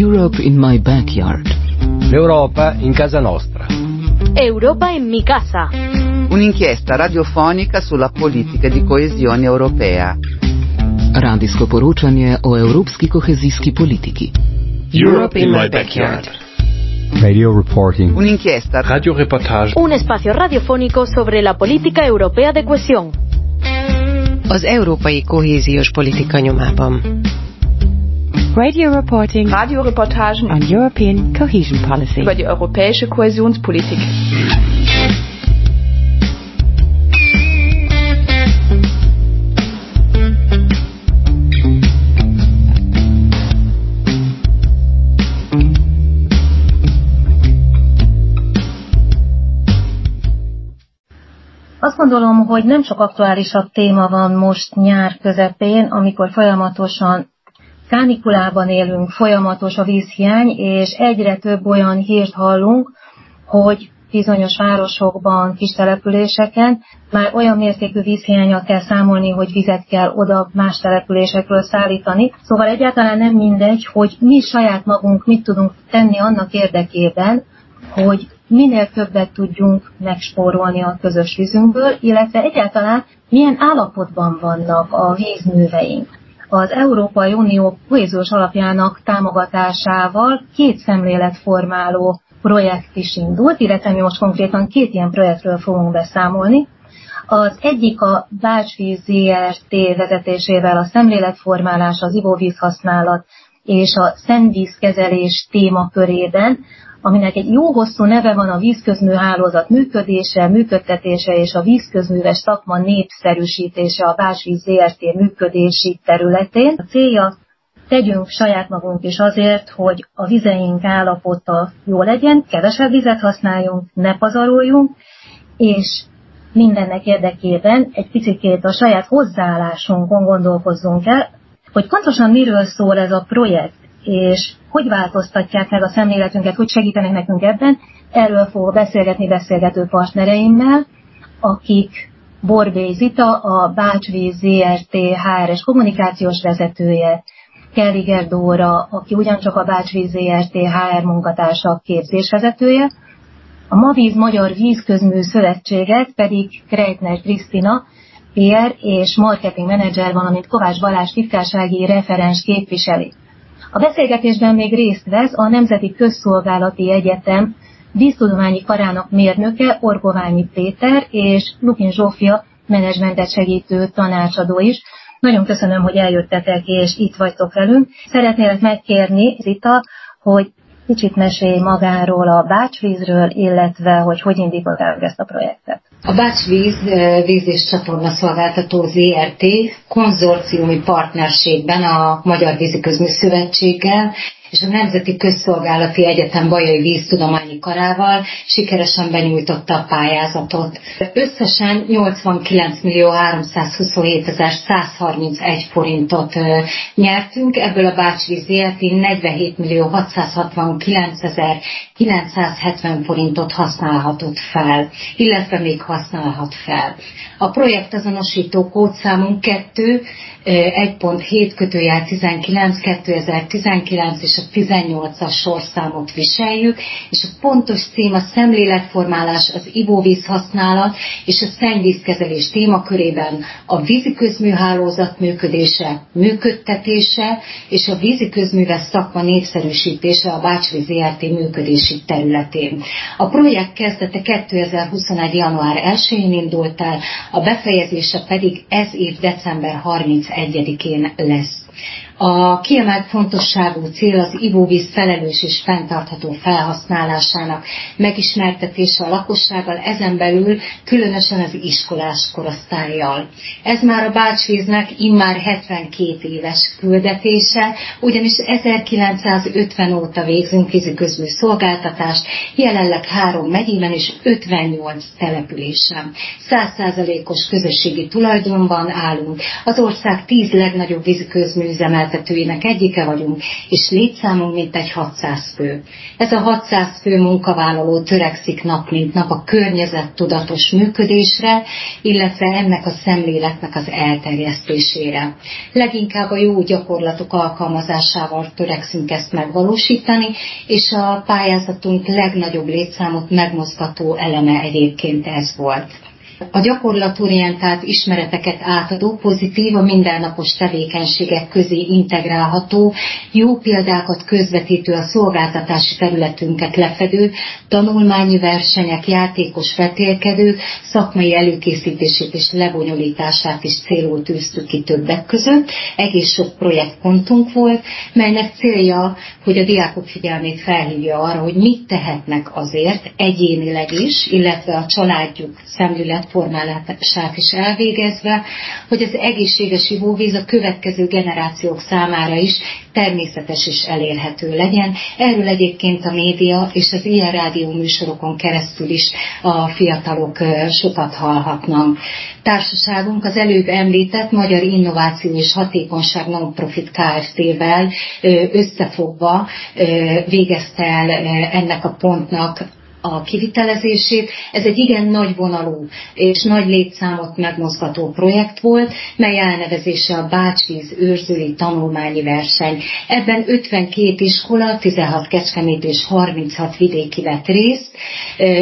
Europe in my backyard. L'Europa in casa nostra. Europa in mi casa. Un'inchiesta radiofonica sulla politica di coesione europea. Radijsko poročanje o evropski kohezijski politiki. Europe in my backyard. Radio reporting. Un'inchiesta Radioreportage. Un espacio radiofónico sobre la política europea de cohesión. Az európai kohéziós politika nyomában. Radio reporting Radioreportagen on European cohesion policy. über die europäische Kohäsionspolitik. Azt gondolom, hogy nem sok aktuálisabb téma van most nyár közepén, amikor folyamatosan kánikulában élünk, folyamatos a vízhiány, és egyre több olyan hírt hallunk, hogy bizonyos városokban, kis településeken már olyan mértékű vízhiányal kell számolni, hogy vizet kell oda más településekről szállítani. Szóval egyáltalán nem mindegy, hogy mi saját magunk mit tudunk tenni annak érdekében, hogy minél többet tudjunk megspórolni a közös vízünkből, illetve egyáltalán milyen állapotban vannak a vízműveink. Az Európai Unió kohéziós alapjának támogatásával két szemléletformáló projekt is indult, illetve mi most konkrétan két ilyen projektről fogunk beszámolni. Az egyik a Bácsvíz ZRT vezetésével a szemléletformálás, az ivóvíz használat és a szennyvízkezelés témakörében, aminek egy jó hosszú neve van a vízközműhálózat működése, működtetése és a vízközműves szakma népszerűsítése a Básvíz ZRT működési területén. A célja tegyünk saját magunk is azért, hogy a vizeink állapota jó legyen, kevesebb vizet használjunk, ne pazaroljunk, és mindennek érdekében egy picit a saját hozzáállásunkon gondolkozzunk el, hogy pontosan miről szól ez a projekt, és hogy változtatják meg a szemléletünket, hogy segítenek nekünk ebben. Erről fogok beszélgetni beszélgető partnereimmel, akik Borbély Zita, a Bácsvíz ZRT HRS kommunikációs vezetője, Kelliger Dóra, aki ugyancsak a Bácsvíz ZRT HR munkatársa képzésvezetője, a Mavíz Magyar Vízközmű Szövetséget pedig Kreitner Krisztina, PR és marketing menedzser, valamint Kovács Balázs titkársági referens képviseli. A beszélgetésben még részt vesz a Nemzeti Közszolgálati Egyetem víztudományi karának mérnöke Orgoványi Péter és Lukin Zsófia menedzsmentet segítő tanácsadó is. Nagyon köszönöm, hogy eljöttetek és itt vagytok velünk. Szeretnélek megkérni, Zita, hogy kicsit mesélj magáról a bácsvízről, illetve hogy hogy indították ezt a projektet. A Bácsvíz víz és csatorna szolgáltató ZRT konzorciumi partnerségben a Magyar Vízi Közmű Szövetséggel és a Nemzeti Közszolgálati Egyetem Bajai Víztudományi Karával sikeresen benyújtotta a pályázatot. Összesen 89 millió 327 ezer 131 forintot nyertünk, ebből a Bácsvíz ZRT 47 millió 669 ezer 970 forintot használhatott fel, illetve még használhat fel. A projekt azonosító kódszámunk 2 1.7 kötőjel 19 2019 és a 18-as sorszámot viseljük, és a pontos cím a szemléletformálás, az ivóvíz használat és a szennyvízkezelés témakörében a vízi közműhálózat működése, működtetése és a vízi szakma népszerűsítése a Bácsvíz ZRT működési területén. A projekt kezdete 2021. január 1-én indult el, a befejezése pedig ez év december 31-én lesz. A kiemelt fontosságú cél az ivóvíz felelős és fenntartható felhasználásának megismertetése a lakossággal, ezen belül különösen az iskolás korosztályjal. Ez már a Bácsvíznek immár 72 éves küldetése, ugyanis 1950 óta végzünk víziközmű szolgáltatást, jelenleg három megyében és 58 településen. 100%-os közösségi tulajdonban állunk. Az ország 10 legnagyobb víziközműüzemet üzemeltetőinek egyike vagyunk, és létszámunk mintegy 600 fő. Ez a 600 fő munkavállaló törekszik nap mint nap a környezettudatos működésre, illetve ennek a szemléletnek az elterjesztésére. Leginkább a jó gyakorlatok alkalmazásával törekszünk ezt megvalósítani, és a pályázatunk legnagyobb létszámot megmozgató eleme egyébként ez volt. A gyakorlatorientált ismereteket átadó, pozitív, a mindennapos tevékenységek közé integrálható, jó példákat közvetítő a szolgáltatási területünket lefedő, tanulmányi versenyek, játékos vetélkedők, szakmai előkészítését és lebonyolítását is célul tűztük ki többek között. Egész sok projektpontunk volt, melynek célja, hogy a diákok figyelmét felhívja arra, hogy mit tehetnek azért egyénileg is, illetve a családjuk szemlélet formálását is elvégezve, hogy az egészséges ivóvíz a következő generációk számára is természetes és elérhető legyen. Erről egyébként a média és az ilyen rádió műsorokon keresztül is a fiatalok sokat hallhatnak. Társaságunk az előbb említett Magyar Innováció és Hatékonyság Non-Profit Kft-vel összefogva végezte el ennek a pontnak a kivitelezését. Ez egy igen nagy vonalú és nagy létszámot megmozgató projekt volt, mely elnevezése a Bácsvíz őrzői tanulmányi verseny. Ebben 52 iskola, 16 kecskemét és 36 vidéki vett részt.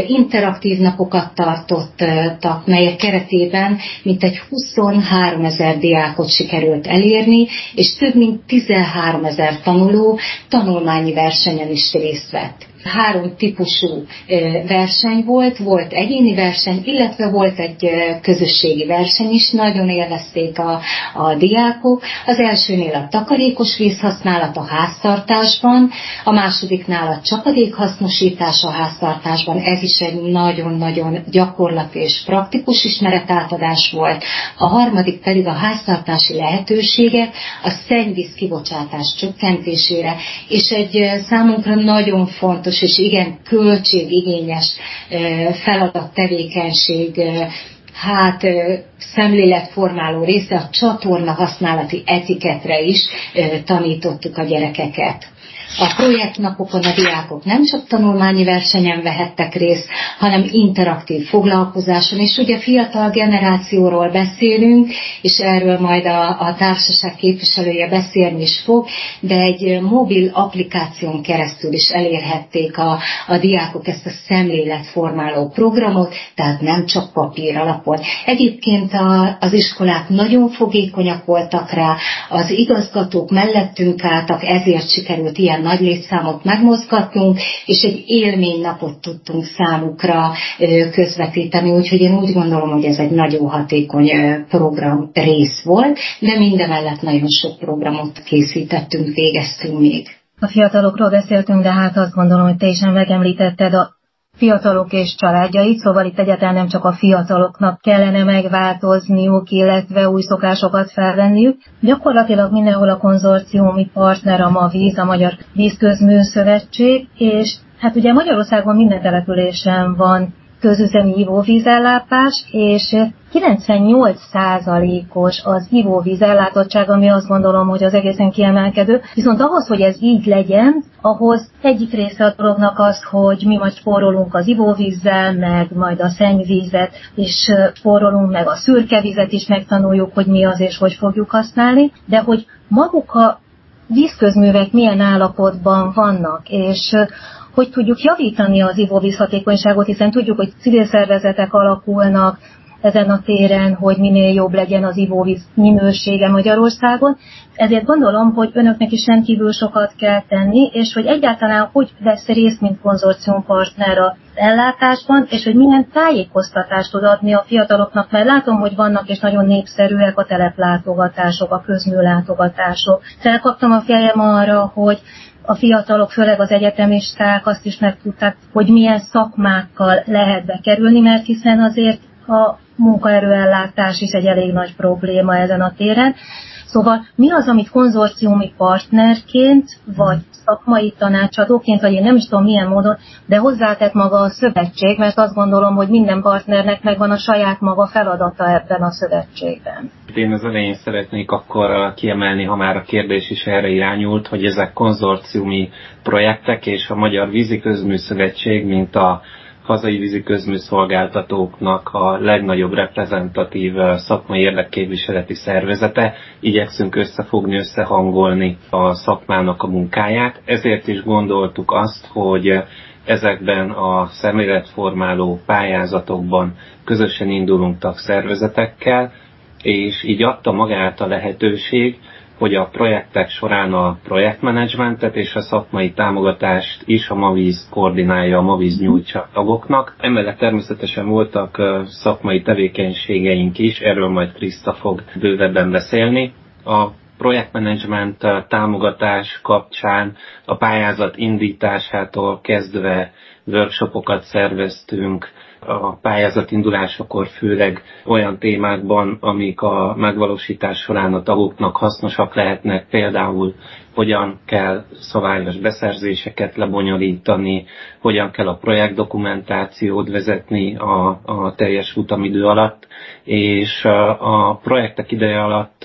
Interaktív napokat tartottak, melyek keretében mintegy 23 ezer diákot sikerült elérni, és több mint 13 ezer tanuló tanulmányi versenyen is részt vett három típusú verseny volt, volt egyéni verseny, illetve volt egy közösségi verseny is, nagyon élvezték a, a diákok. Az elsőnél a takarékos vízhasználat a háztartásban, a másodiknál a csapadékhasznosítás a háztartásban, ez is egy nagyon-nagyon gyakorlat és praktikus ismeretátadás volt. A harmadik pedig a háztartási lehetőségek a szennyvíz kibocsátás csökkentésére, és egy számunkra nagyon fontos fontos és igen költségigényes feladat, tevékenység, hát szemléletformáló része a csatorna használati etiketre is tanítottuk a gyerekeket. A projektnapokon a diákok nem csak tanulmányi versenyen vehettek részt, hanem interaktív foglalkozáson, és ugye fiatal generációról beszélünk, és erről majd a, a társaság képviselője beszélni is fog, de egy mobil applikáción keresztül is elérhették a, a diákok ezt a szemléletformáló programot, tehát nem csak papír alapon. Egyébként a, az iskolák nagyon fogékonyak voltak rá, az igazgatók mellettünk álltak, ezért sikerült ilyen nagy létszámot megmozgatnunk, és egy élménynapot tudtunk számukra közvetíteni, úgyhogy én úgy gondolom, hogy ez egy nagyon hatékony program rész volt, de mindemellett nagyon sok programot készítettünk, végeztünk még. A fiatalokról beszéltünk, de hát azt gondolom, hogy te is megemlítetted a fiatalok és családjait, szóval itt egyáltalán nem csak a fiataloknak kellene megváltozniuk, illetve új szokásokat felvenniük. Gyakorlatilag mindenhol a konzorciumi partner a MAVíz, a Magyar Vízközműszövetség, és hát ugye Magyarországon minden településen van közüzemi ivóvízellátás, és 98%-os az ivóvíz ellátottság, ami azt gondolom, hogy az egészen kiemelkedő. Viszont ahhoz, hogy ez így legyen, ahhoz egyik része a dolognak az, hogy mi majd spórolunk az ivóvízzel, meg majd a szennyvízet is spórolunk, meg a szürke is megtanuljuk, hogy mi az és hogy fogjuk használni, de hogy maguk a vízközművek milyen állapotban vannak, és hogy tudjuk javítani az ivóvíz hatékonyságot, hiszen tudjuk, hogy civil szervezetek alakulnak ezen a téren, hogy minél jobb legyen az ivóvíz minősége Magyarországon. Ezért gondolom, hogy önöknek is rendkívül sokat kell tenni, és hogy egyáltalán hogy vesz részt, mint konzorciumpartner a ellátásban, és hogy milyen tájékoztatást tud adni a fiataloknak, mert látom, hogy vannak és nagyon népszerűek a teleplátogatások, a közműlátogatások. Felkaptam a fejem arra, hogy a fiatalok, főleg az egyetemisták azt is megtudták, hogy milyen szakmákkal lehet bekerülni, mert hiszen azért a munkaerőellátás is egy elég nagy probléma ezen a téren. Szóval mi az, amit konzorciumi partnerként, vagy szakmai tanácsadóként, vagy én nem is tudom milyen módon, de hozzátett maga a szövetség, mert azt gondolom, hogy minden partnernek megvan a saját maga feladata ebben a szövetségben. Én az elején szeretnék akkor kiemelni, ha már a kérdés is erre irányult, hogy ezek konzorciumi projektek, és a Magyar Vízi Közműszövetség, mint a hazai vízi közműszolgáltatóknak a legnagyobb reprezentatív szakmai érdekképviseleti szervezete. Igyekszünk összefogni, összehangolni a szakmának a munkáját. Ezért is gondoltuk azt, hogy ezekben a szemléletformáló pályázatokban közösen indulunk tagszervezetekkel, és így adta magát a lehetőség, hogy a projektek során a projektmenedzsmentet és a szakmai támogatást is a Mavíz koordinálja, a Mavíz nyújtsa tagoknak. Emellett természetesen voltak szakmai tevékenységeink is, erről majd Kriszta fog bővebben beszélni. A projektmenedzsment támogatás kapcsán a pályázat indításától kezdve workshopokat szerveztünk, a pályázat indulásakor főleg olyan témákban, amik a megvalósítás során a tagoknak hasznosak lehetnek, például hogyan kell szabályos beszerzéseket lebonyolítani, hogyan kell a projektdokumentációt vezetni a, a teljes futamidő alatt, és a projektek ideje alatt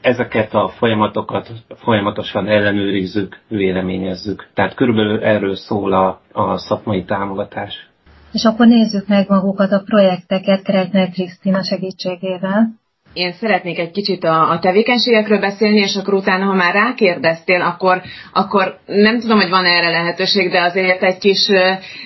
ezeket a folyamatokat folyamatosan ellenőrizzük, véleményezzük. Tehát körülbelül erről szól a, a szakmai támogatás. És akkor nézzük meg magukat a projekteket Kretner Krisztina segítségével. Én szeretnék egy kicsit a, a tevékenységekről beszélni, és akkor utána, ha már rákérdeztél, akkor, akkor nem tudom, hogy van erre lehetőség, de azért egy kis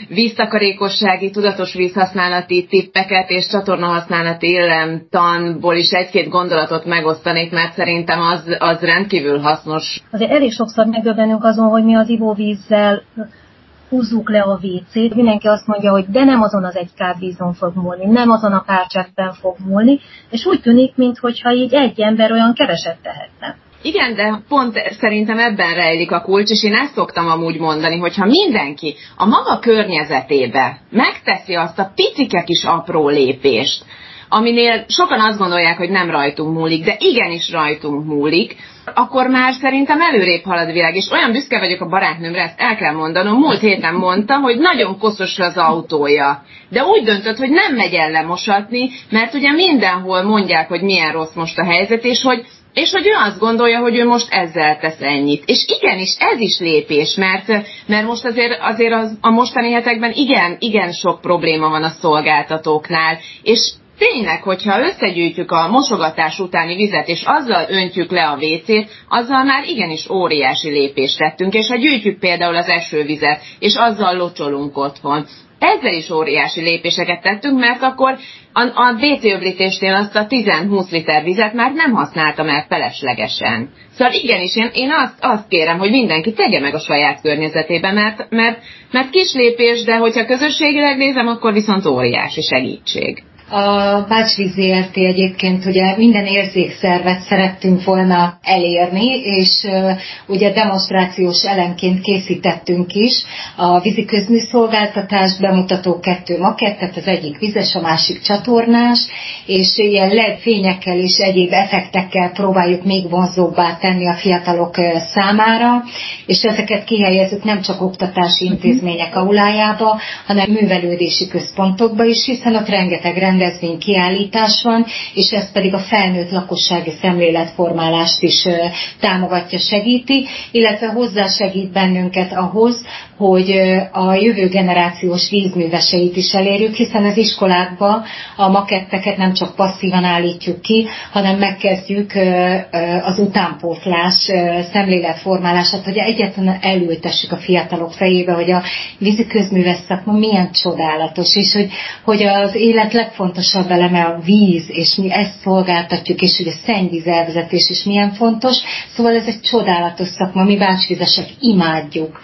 víztakarékossági, tudatos vízhasználati tippeket és csatornahasználati illemtanból is egy-két gondolatot megosztanék, mert szerintem az, az rendkívül hasznos. Azért elég sokszor megöbbenünk azon, hogy mi az ivóvízzel húzzuk le a WC-t, mindenki azt mondja, hogy de nem azon az egy kávvízon fog múlni, nem azon a párcseppen fog múlni, és úgy tűnik, mintha így egy ember olyan keveset tehetne. Igen, de pont szerintem ebben rejlik a kulcs, és én ezt szoktam amúgy mondani, hogyha mindenki a maga környezetébe megteszi azt a picike kis apró lépést, aminél sokan azt gondolják, hogy nem rajtunk múlik, de igenis rajtunk múlik, akkor már szerintem előrébb halad a világ. És olyan büszke vagyok a barátnőmre, ezt el kell mondanom. Múlt héten mondta, hogy nagyon koszos az autója. De úgy döntött, hogy nem megy el lemosatni, mert ugye mindenhol mondják, hogy milyen rossz most a helyzet, és hogy és hogy ő azt gondolja, hogy ő most ezzel tesz ennyit. És igenis, ez is lépés, mert, mert most azért, azért az, a mostani hetekben igen, igen sok probléma van a szolgáltatóknál, és tényleg, hogyha összegyűjtjük a mosogatás utáni vizet, és azzal öntjük le a WC-t, azzal már igenis óriási lépést tettünk, és ha gyűjtjük például az esővizet, és azzal locsolunk otthon, ezzel is óriási lépéseket tettünk, mert akkor a, a WC öblítésnél azt a 10-20 liter vizet már nem használtam el feleslegesen. Szóval igenis, én, én azt, azt kérem, hogy mindenki tegye meg a saját környezetében, mert, mert, mert kis lépés, de hogyha közösségileg nézem, akkor viszont óriási segítség. A Bácsvíz ZRT. egyébként ugye minden érzékszervet szerettünk volna elérni, és ugye demonstrációs elemként készítettünk is. A vízi közműszolgáltatás bemutató kettő makettet, az egyik vizes, a másik csatornás, és ilyen LED fényekkel és egyéb effektekkel próbáljuk még vonzóbbá tenni a fiatalok számára, és ezeket kihelyezzük nem csak oktatási intézmények aulájába, hanem művelődési központokba is, hiszen ott rengeteg rendezvény kiállítás van, és ez pedig a felnőtt lakossági szemléletformálást is támogatja, segíti, illetve hozzásegít bennünket ahhoz, hogy a jövő generációs vízműveseit is elérjük, hiszen az iskolákba a maketteket nem csak passzívan állítjuk ki, hanem megkezdjük az utánpótlás szemléletformálását, hogy egyetlen elültessük a fiatalok fejébe, hogy a vízi közműves szakma milyen csodálatos, és hogy, hogy az élet legfontosabb eleme a víz, és mi ezt szolgáltatjuk, és hogy a szennyvíz elvezetés is milyen fontos. Szóval ez egy csodálatos szakma, mi bácsvizesek imádjuk.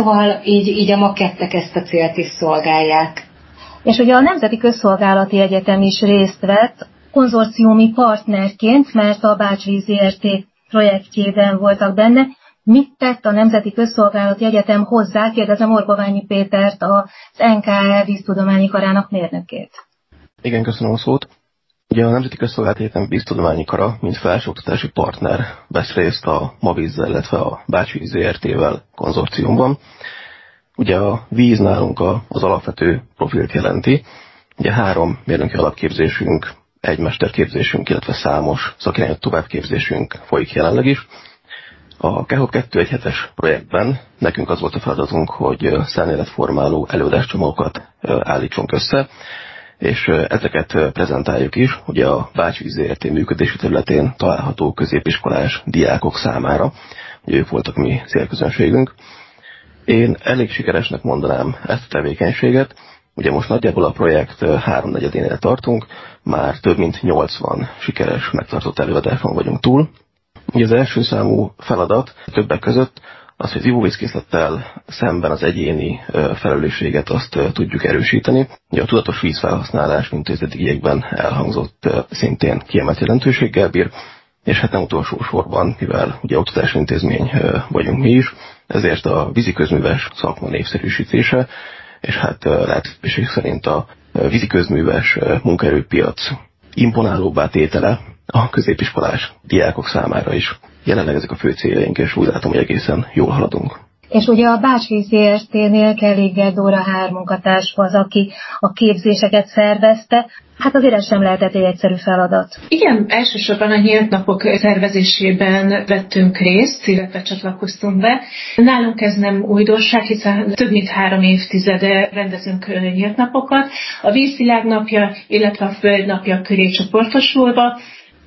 Szóval így, így a makettek ezt a célt is szolgálják. És ugye a Nemzeti Közszolgálati Egyetem is részt vett konzorciumi partnerként, mert a Bácsvíz ZRT projektjében voltak benne. Mit tett a Nemzeti Közszolgálati Egyetem hozzá? Kérdezem Orgoványi Pétert, az NKE víztudományi karának mérnökét. Igen, köszönöm a szót. Ugye a Nemzeti Közszolgálati Egyetem Víztudományi Kara, mint felsőoktatási partner vesz részt a Mavízzel, illetve a Bácsi ZRT-vel konzorciumban. Ugye a víz nálunk az alapvető profilt jelenti. Ugye három mérnöki alapképzésünk, egy mesterképzésünk, illetve számos szakirányú továbbképzésünk folyik jelenleg is. A KEHOP 2 egy hetes projektben nekünk az volt a feladatunk, hogy szemléletformáló előadáscsomagokat állítsunk össze, és ezeket prezentáljuk is, ugye a Bácsvíz ZRT működési területén található középiskolás diákok számára, ugye ők voltak mi célközönségünk. Én elég sikeresnek mondanám ezt a tevékenységet, ugye most nagyjából a projekt háromnegyedénél tartunk, már több mint 80 sikeres megtartott előadáson vagyunk túl. Ugye az első számú feladat többek között az, hogy az ivóvízkészlettel szemben az egyéni felelősséget azt tudjuk erősíteni. Ugye a tudatos vízfelhasználás, mint az eddigiekben elhangzott, szintén kiemelt jelentőséggel bír, és hát nem utolsó sorban, mivel ugye oktatási intézmény vagyunk mi is, ezért a víziközműves szakma népszerűsítése, és hát lehetőség szerint a víziközműves munkaerőpiac imponálóbbá tétele a középiskolás diákok számára is. Jelenleg ezek a fő céljaink, és úgy látom, hogy egészen jól haladunk. És ugye a Bácsvíz ZRT-nél Kellig Dóra Hár munkatárs az, aki a képzéseket szervezte. Hát azért ez sem lehetett egy egyszerű feladat. Igen, elsősorban a nyílt napok szervezésében vettünk részt, illetve csatlakoztunk be. Nálunk ez nem újdonság, hiszen több mint három évtizede rendezünk nyílt napokat. A vízvilág napja, illetve a föld napja köré csoportosulva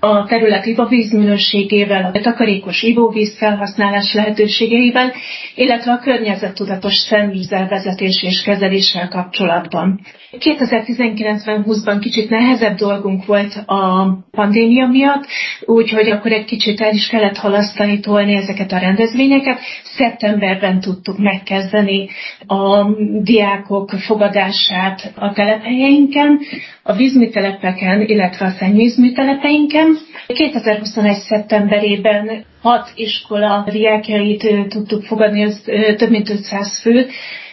a terület ivóvíz minőségével, a takarékos ivóvíz felhasználás lehetőségeivel, illetve a környezettudatos szennyvízelvezetés és kezeléssel kapcsolatban. 2019-ben 20-ban kicsit nehezebb dolgunk volt a pandémia miatt, úgyhogy akkor egy kicsit el is kellett halasztani, tolni ezeket a rendezvényeket. Szeptemberben tudtuk megkezdeni a diákok fogadását a telephelyeinken, a vízműtelepeken, illetve a szennyvízműtelepeinken. 2021. szeptemberében hat iskola diákjait tudtuk fogadni, az több mint 500 fő,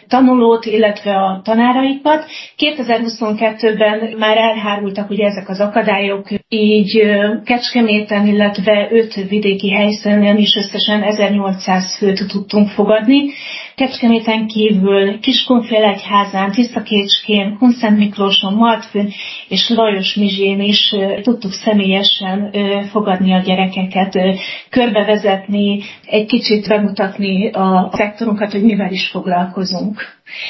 tanulót, illetve a tanáraikat. 2022-ben már elhárultak ugye ezek az akadályok, így Kecskeméten, illetve öt vidéki helyszínen is összesen 1800 főt tudtunk fogadni. Kecskeméten kívül Kiskunfélegyházán, Tiszakécskén, Kunszent Miklóson, Maltfőn és Lajos Mizsén is tudtuk személyesen fogadni a gyerekeket, körbevezetni, egy kicsit bemutatni a szektorunkat, hogy mivel is foglalkozunk.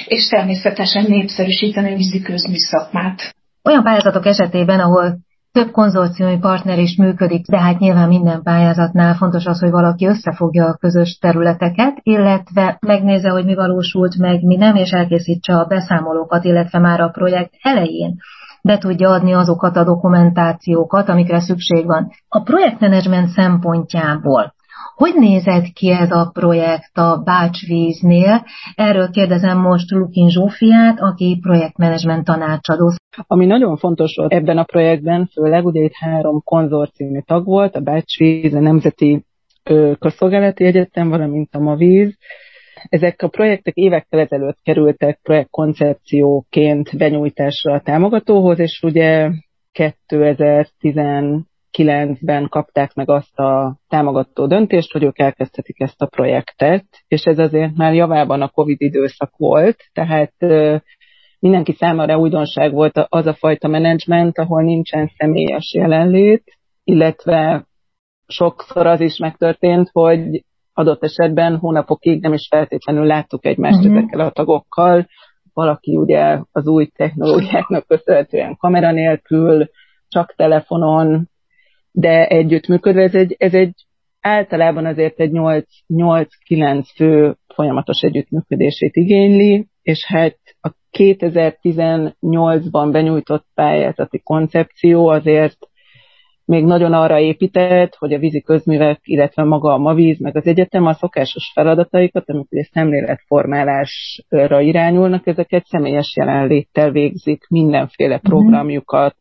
És természetesen népszerűsíteni a víziközmű szakmát. Olyan pályázatok esetében, ahol több konzorciumi partner is működik, de hát nyilván minden pályázatnál fontos az, hogy valaki összefogja a közös területeket, illetve megnézze, hogy mi valósult meg, mi nem, és elkészítse a beszámolókat, illetve már a projekt elején be tudja adni azokat a dokumentációkat, amikre szükség van. A projektmenedzsment szempontjából hogy nézett ki ez a projekt a Bácsvíznél? Erről kérdezem most Lukin Zsófiát, aki projektmenedzsment tanácsadó. Ami nagyon fontos volt ebben a projektben, főleg ugye itt három konzorciumi tag volt, a Bácsvíz, a Nemzeti Közszolgálati Egyetem, valamint a Mavíz. Ezek a projektek évekkel ezelőtt kerültek projektkoncepcióként benyújtásra a támogatóhoz, és ugye 2010 2009-ben kapták meg azt a támogató döntést, hogy ők elkezdhetik ezt a projektet, és ez azért már javában a Covid időszak volt, tehát mindenki számára újdonság volt az a fajta menedzsment, ahol nincsen személyes jelenlét, illetve sokszor az is megtörtént, hogy adott esetben hónapokig nem is feltétlenül láttuk egymást uh-huh. ezekkel a tagokkal. Valaki ugye az új technológiáknak köszönhetően kamera nélkül, csak telefonon, de együttműködve ez egy, ez egy általában azért egy 8-9 fő folyamatos együttműködését igényli, és hát a 2018-ban benyújtott pályázati koncepció azért még nagyon arra épített, hogy a vízi közművek, illetve maga a mavíz, meg az egyetem a szokásos feladataikat, amik ugye szemléletformálásra irányulnak, ezeket személyes jelenléttel végzik, mindenféle mhm. programjukat,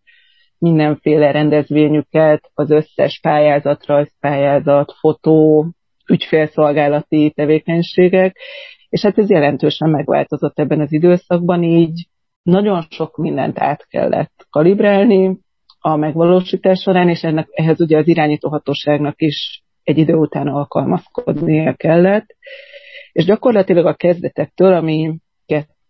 mindenféle rendezvényüket, az összes pályázat, rajzpályázat, fotó, ügyfélszolgálati tevékenységek, és hát ez jelentősen megváltozott ebben az időszakban, így nagyon sok mindent át kellett kalibrálni, a megvalósítás során, és ennek, ehhez ugye az irányítóhatóságnak is egy idő után alkalmazkodnia kellett. És gyakorlatilag a kezdetektől, ami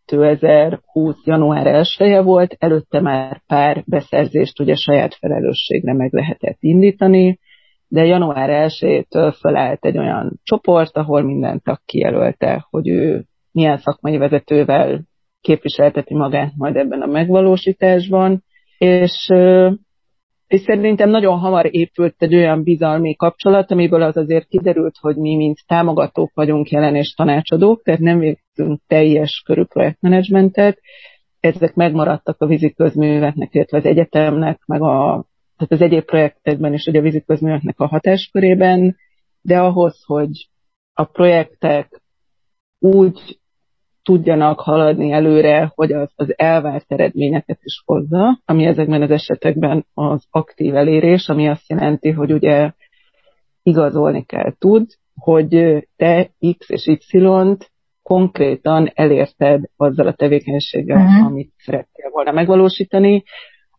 2020. január 1 -e volt, előtte már pár beszerzést ugye saját felelősségre meg lehetett indítani, de január 1-től felállt egy olyan csoport, ahol minden tag kijelölte, hogy ő milyen szakmai vezetővel képviselteti magát majd ebben a megvalósításban, és, és szerintem nagyon hamar épült egy olyan bizalmi kapcsolat, amiből az azért kiderült, hogy mi, mint támogatók vagyunk jelen és tanácsadók, tehát nem végzünk teljes körű projektmenedzsmentet, ezek megmaradtak a vízi közműveknek, illetve az egyetemnek, meg a, tehát az egyéb projektekben és ugye a vízi közműveknek a hatáskörében, de ahhoz, hogy a projektek úgy tudjanak haladni előre, hogy az, az elvárt eredményeket is hozza, ami ezekben az esetekben az aktív elérés, ami azt jelenti, hogy ugye igazolni kell. Tud, hogy te X és Y-t konkrétan elérted azzal a tevékenységgel, uh-huh. amit szerettél volna megvalósítani,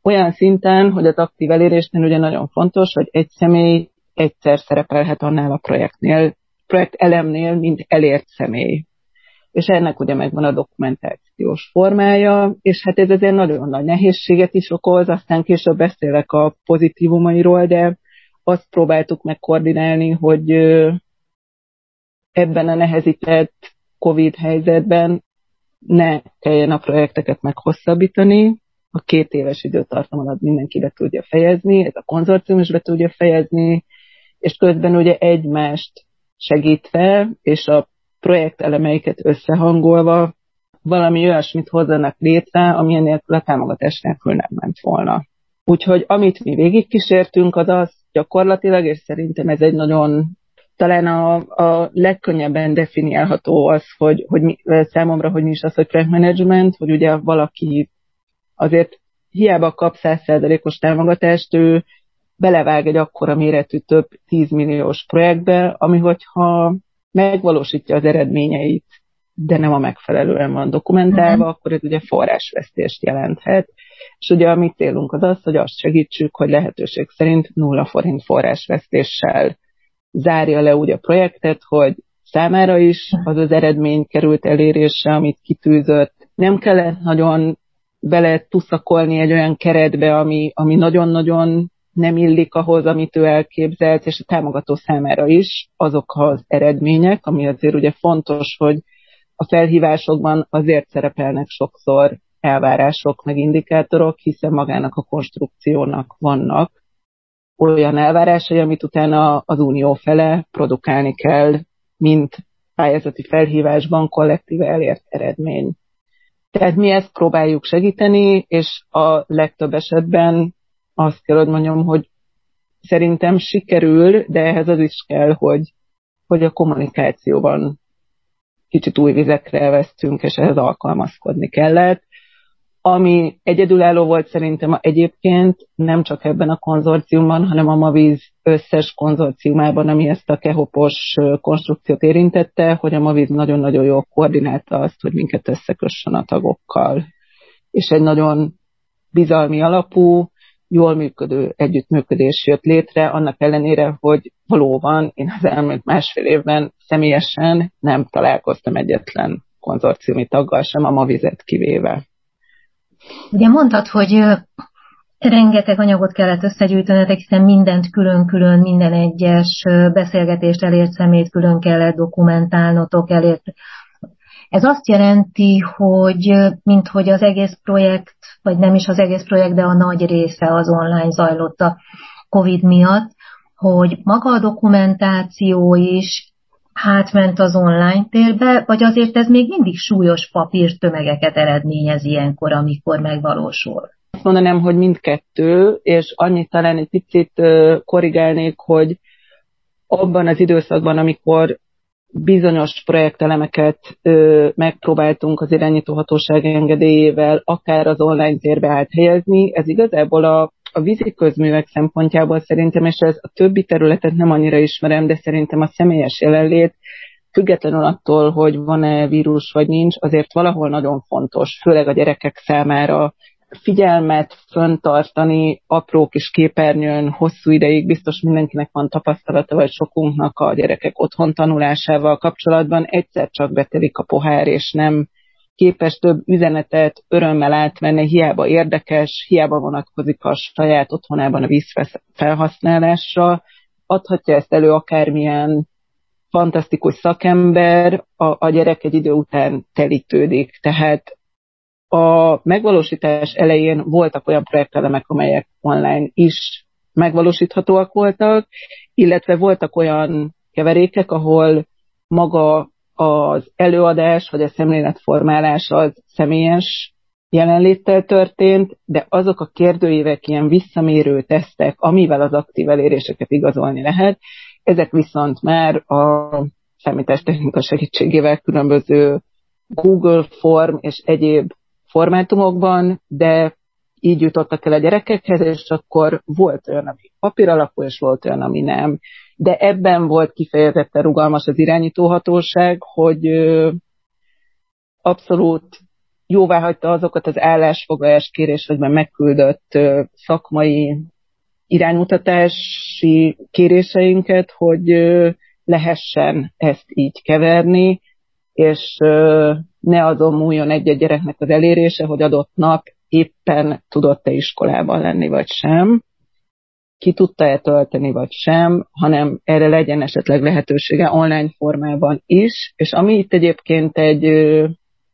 olyan szinten, hogy az aktív elérésnél ugye nagyon fontos, hogy egy személy egyszer szerepelhet annál a projektnél, projekt elemnél, mint elért személy és ennek ugye megvan a dokumentációs formája, és hát ez azért nagyon nagy nehézséget is okoz, aztán később beszélek a pozitívumairól, de azt próbáltuk meg koordinálni, hogy ebben a nehezített COVID helyzetben ne kelljen a projekteket meghosszabbítani, a két éves időtartam alatt mindenki be tudja fejezni, ez a konzorcium is be tudja fejezni, és közben ugye egymást segítve, és a projektelemeiket összehangolva valami olyasmit hozzanak létre, ami nélkül a támogatás nélkül nem ment volna. Úgyhogy amit mi végigkísértünk, az az gyakorlatilag, és szerintem ez egy nagyon talán a, a legkönnyebben definiálható az, hogy, hogy mi, számomra, hogy mi is az, hogy projektmanagement, hogy ugye valaki azért hiába kap 100%-os támogatást, ő belevág egy akkora méretű több 10 milliós projektbe, ami hogyha megvalósítja az eredményeit, de nem a megfelelően van dokumentálva, uh-huh. akkor ez ugye forrásvesztést jelenthet. És ugye a mi célunk az az, hogy azt segítsük, hogy lehetőség szerint nulla forint forrásvesztéssel zárja le úgy a projektet, hogy számára is az az eredmény került elérésre, amit kitűzött. Nem kellett nagyon bele tuszakolni egy olyan keretbe, ami, ami nagyon-nagyon nem illik ahhoz, amit ő elképzelt, és a támogató számára is azok az eredmények, ami azért ugye fontos, hogy a felhívásokban azért szerepelnek sokszor elvárások, meg indikátorok, hiszen magának a konstrukciónak vannak olyan elvárásai, amit utána az unió fele produkálni kell, mint pályázati felhívásban kollektíve elért eredmény. Tehát mi ezt próbáljuk segíteni, és a legtöbb esetben azt kell, hogy mondjam, hogy szerintem sikerül, de ehhez az is kell, hogy, hogy a kommunikációban kicsit új vizekre vesztünk, és ehhez alkalmazkodni kellett. Ami egyedülálló volt szerintem egyébként nem csak ebben a konzorciumban, hanem a Mavíz összes konzorciumában, ami ezt a kehopos konstrukciót érintette, hogy a Mavíz nagyon-nagyon jól koordinálta azt, hogy minket összekössön a tagokkal. És egy nagyon bizalmi alapú, jól működő együttműködés jött létre, annak ellenére, hogy valóban én az elmúlt másfél évben személyesen nem találkoztam egyetlen konzorciumi taggal sem, a Mavizet kivéve. Ugye mondtad, hogy rengeteg anyagot kellett összegyűjtenetek, hiszen mindent külön-külön, minden egyes beszélgetést elért szemét külön kellett dokumentálnotok, elért ez azt jelenti, hogy mint hogy az egész projekt, vagy nem is az egész projekt, de a nagy része az online zajlott a COVID miatt, hogy maga a dokumentáció is hátment az online térbe, vagy azért ez még mindig súlyos papírtömegeket eredményez ilyenkor, amikor megvalósul? Azt mondanám, hogy mindkettő, és annyit talán egy picit korrigálnék, hogy abban az időszakban, amikor bizonyos projektelemeket ö, megpróbáltunk az irányítóhatóság engedélyével akár az online térbe áthelyezni. Ez igazából a, a vízi közművek szempontjából szerintem, és ez a többi területet nem annyira ismerem, de szerintem a személyes jelenlét függetlenül attól, hogy van-e vírus vagy nincs, azért valahol nagyon fontos, főleg a gyerekek számára figyelmet föntartani apró kis képernyőn hosszú ideig, biztos mindenkinek van tapasztalata, vagy sokunknak a gyerekek otthon tanulásával kapcsolatban, egyszer csak betelik a pohár, és nem képes több üzenetet örömmel átvenni, hiába érdekes, hiába vonatkozik a saját otthonában a vízfelhasználásra, adhatja ezt elő akármilyen fantasztikus szakember, a, a gyerek egy idő után telítődik. Tehát a megvalósítás elején voltak olyan projektelemek, amelyek online is megvalósíthatóak voltak, illetve voltak olyan keverékek, ahol maga az előadás vagy a szemléletformálás az személyes jelenléttel történt, de azok a kérdőívek, ilyen visszamérő tesztek, amivel az aktív eléréseket igazolni lehet, ezek viszont már a számítástechnika segítségével különböző Google Form és egyéb formátumokban, de így jutottak el a gyerekekhez, és akkor volt olyan, ami papír alapú, és volt olyan, ami nem. De ebben volt kifejezetten rugalmas az irányítóhatóság, hogy abszolút jóvá hagyta azokat az állásfoglalás kérésekben megküldött szakmai iránymutatási kéréseinket, hogy lehessen ezt így keverni, és ne azon múljon egy-egy gyereknek az elérése, hogy adott nap éppen tudott-e iskolában lenni, vagy sem, ki tudta-e tölteni, vagy sem, hanem erre legyen esetleg lehetősége online formában is, és ami itt egyébként egy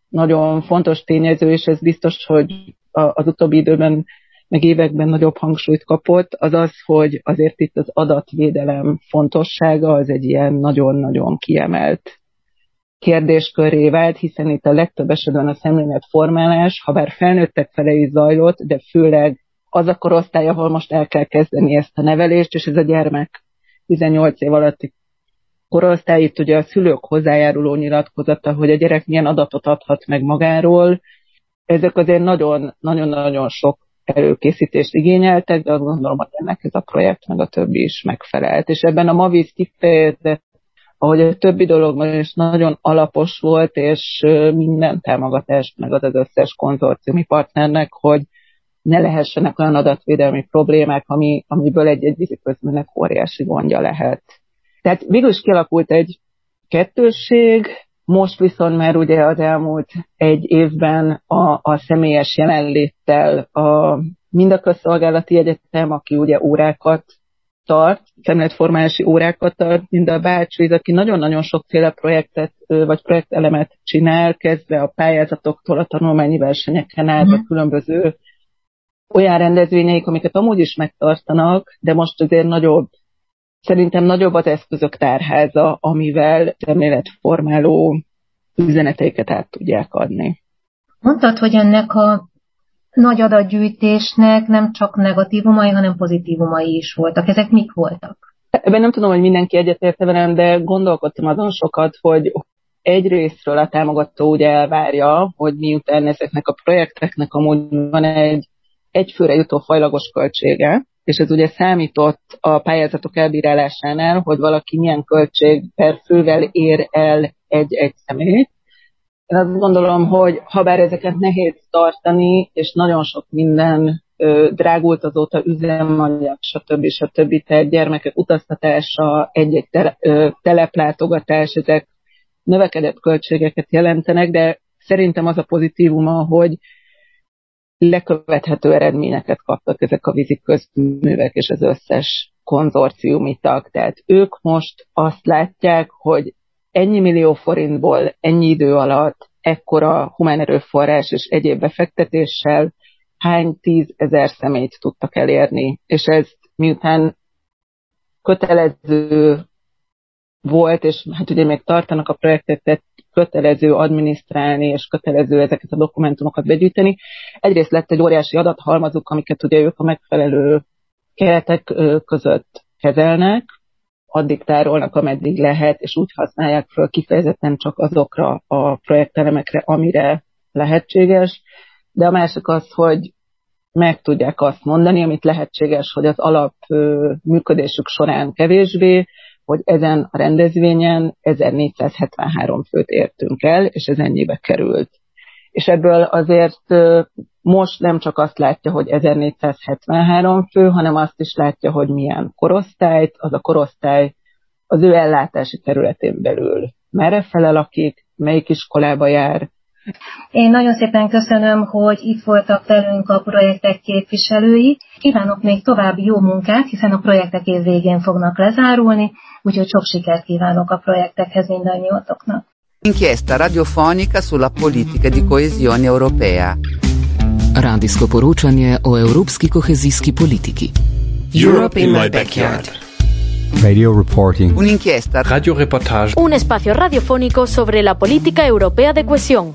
nagyon fontos tényező, és ez biztos, hogy az utóbbi időben meg években nagyobb hangsúlyt kapott, az az, hogy azért itt az adatvédelem fontossága az egy ilyen nagyon-nagyon kiemelt kérdésköré vált, hiszen itt a legtöbb esetben a szemléletformálás, ha bár felnőttek fele is zajlott, de főleg az a korosztály, ahol most el kell kezdeni ezt a nevelést, és ez a gyermek 18 év alatti korosztály, itt ugye a szülők hozzájáruló nyilatkozata, hogy a gyerek milyen adatot adhat meg magáról, ezek azért nagyon-nagyon sok előkészítést igényeltek, de azt gondolom, hogy ennek ez a projekt meg a többi is megfelelt. És ebben a Mavis kifejezett, ahogy a többi dologban is nagyon alapos volt, és minden támogatást meg az az összes konzorciumi partnernek, hogy ne lehessenek olyan adatvédelmi problémák, ami, amiből egy-egy víziközműnek óriási gondja lehet. Tehát végül is kialakult egy kettősség, most viszont már ugye az elmúlt egy évben a, a személyes jelenléttel a, mind a közszolgálati egyetem, aki ugye órákat tart, szemléletformálási órákat tart, mind a bácsvíz, aki nagyon-nagyon sokféle projektet vagy projektelemet csinál, kezdve a pályázatoktól a tanulmányi versenyeken át a mhm. különböző olyan rendezvényeik, amiket amúgy is megtartanak, de most azért nagyobb Szerintem nagyobb az eszközök tárháza, amivel szemléletformáló üzeneteiket át tudják adni. Mondtad, hogy ennek a nagy adatgyűjtésnek nem csak negatívumai, hanem pozitívumai is voltak. Ezek mik voltak? Ebben nem tudom, hogy mindenki egyetérte velem, de gondolkodtam azon sokat, hogy egyrésztről a támogató ugye elvárja, hogy miután ezeknek a projekteknek amúgy van egy egyfőre jutó fajlagos költsége, és ez ugye számított a pályázatok elbírálásánál, hogy valaki milyen költség per fővel ér el egy-egy személyt. Én azt gondolom, hogy ha bár ezeket nehéz tartani, és nagyon sok minden ö, drágult azóta üzemanyag, stb. stb. Tehát gyermekek utaztatása, egy-egy tele, ö, teleplátogatás, ezek növekedett költségeket jelentenek, de szerintem az a pozitívuma, hogy lekövethető eredményeket kaptak ezek a vízi közművek és az összes konzorciumi tag. Tehát ők most azt látják, hogy ennyi millió forintból ennyi idő alatt ekkora humán erőforrás és egyéb befektetéssel hány tízezer személyt tudtak elérni. És ez miután kötelező volt, és hát ugye még tartanak a projektet, tehát kötelező adminisztrálni, és kötelező ezeket a dokumentumokat begyűjteni. Egyrészt lett egy óriási adathalmazuk, amiket ugye ők a megfelelő keretek között kezelnek, addig tárolnak, ameddig lehet, és úgy használják föl kifejezetten csak azokra a projektelemekre, amire lehetséges. De a másik az, hogy meg tudják azt mondani, amit lehetséges, hogy az alap működésük során kevésbé, hogy ezen a rendezvényen 1473 főt értünk el, és ez ennyibe került. És ebből azért most nem csak azt látja, hogy 1473 fő, hanem azt is látja, hogy milyen korosztályt, az a korosztály az ő ellátási területén belül merre fele lakik, melyik iskolába jár. Én nagyon szépen köszönöm, hogy itt voltak velünk a projektek képviselői. Kívánok még további jó munkát, hiszen a projektek év végén fognak lezárulni, úgyhogy sok sikert kívánok a projektekhez mindannyiatoknak. Inchiesta radiofonica sulla politica di coesione europea. Radijsko poročanje o evropski kohezijski politiki. Europe in my backyard. Radio reporting. Un'inchiesta. Radio reportage. Un espacio radiofónico sobre la política europea de cohesión.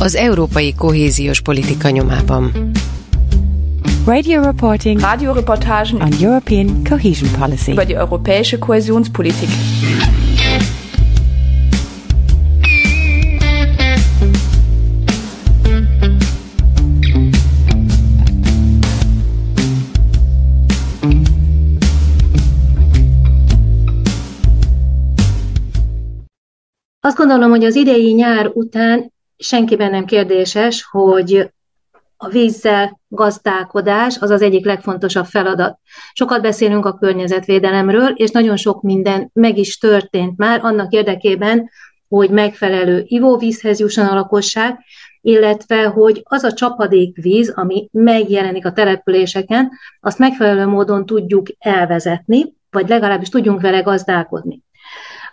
Az európai kohéziós politika nyomában. Radio reporting. Radioreportagen on European cohesion policy. über die europäische Kohäsionspolitik. Azt gondolom, hogy az idei nyár után senkiben nem kérdéses, hogy a vízzel gazdálkodás az az egyik legfontosabb feladat. Sokat beszélünk a környezetvédelemről, és nagyon sok minden meg is történt már annak érdekében, hogy megfelelő ivóvízhez jusson a lakosság, illetve hogy az a csapadékvíz, ami megjelenik a településeken, azt megfelelő módon tudjuk elvezetni, vagy legalábbis tudjunk vele gazdálkodni.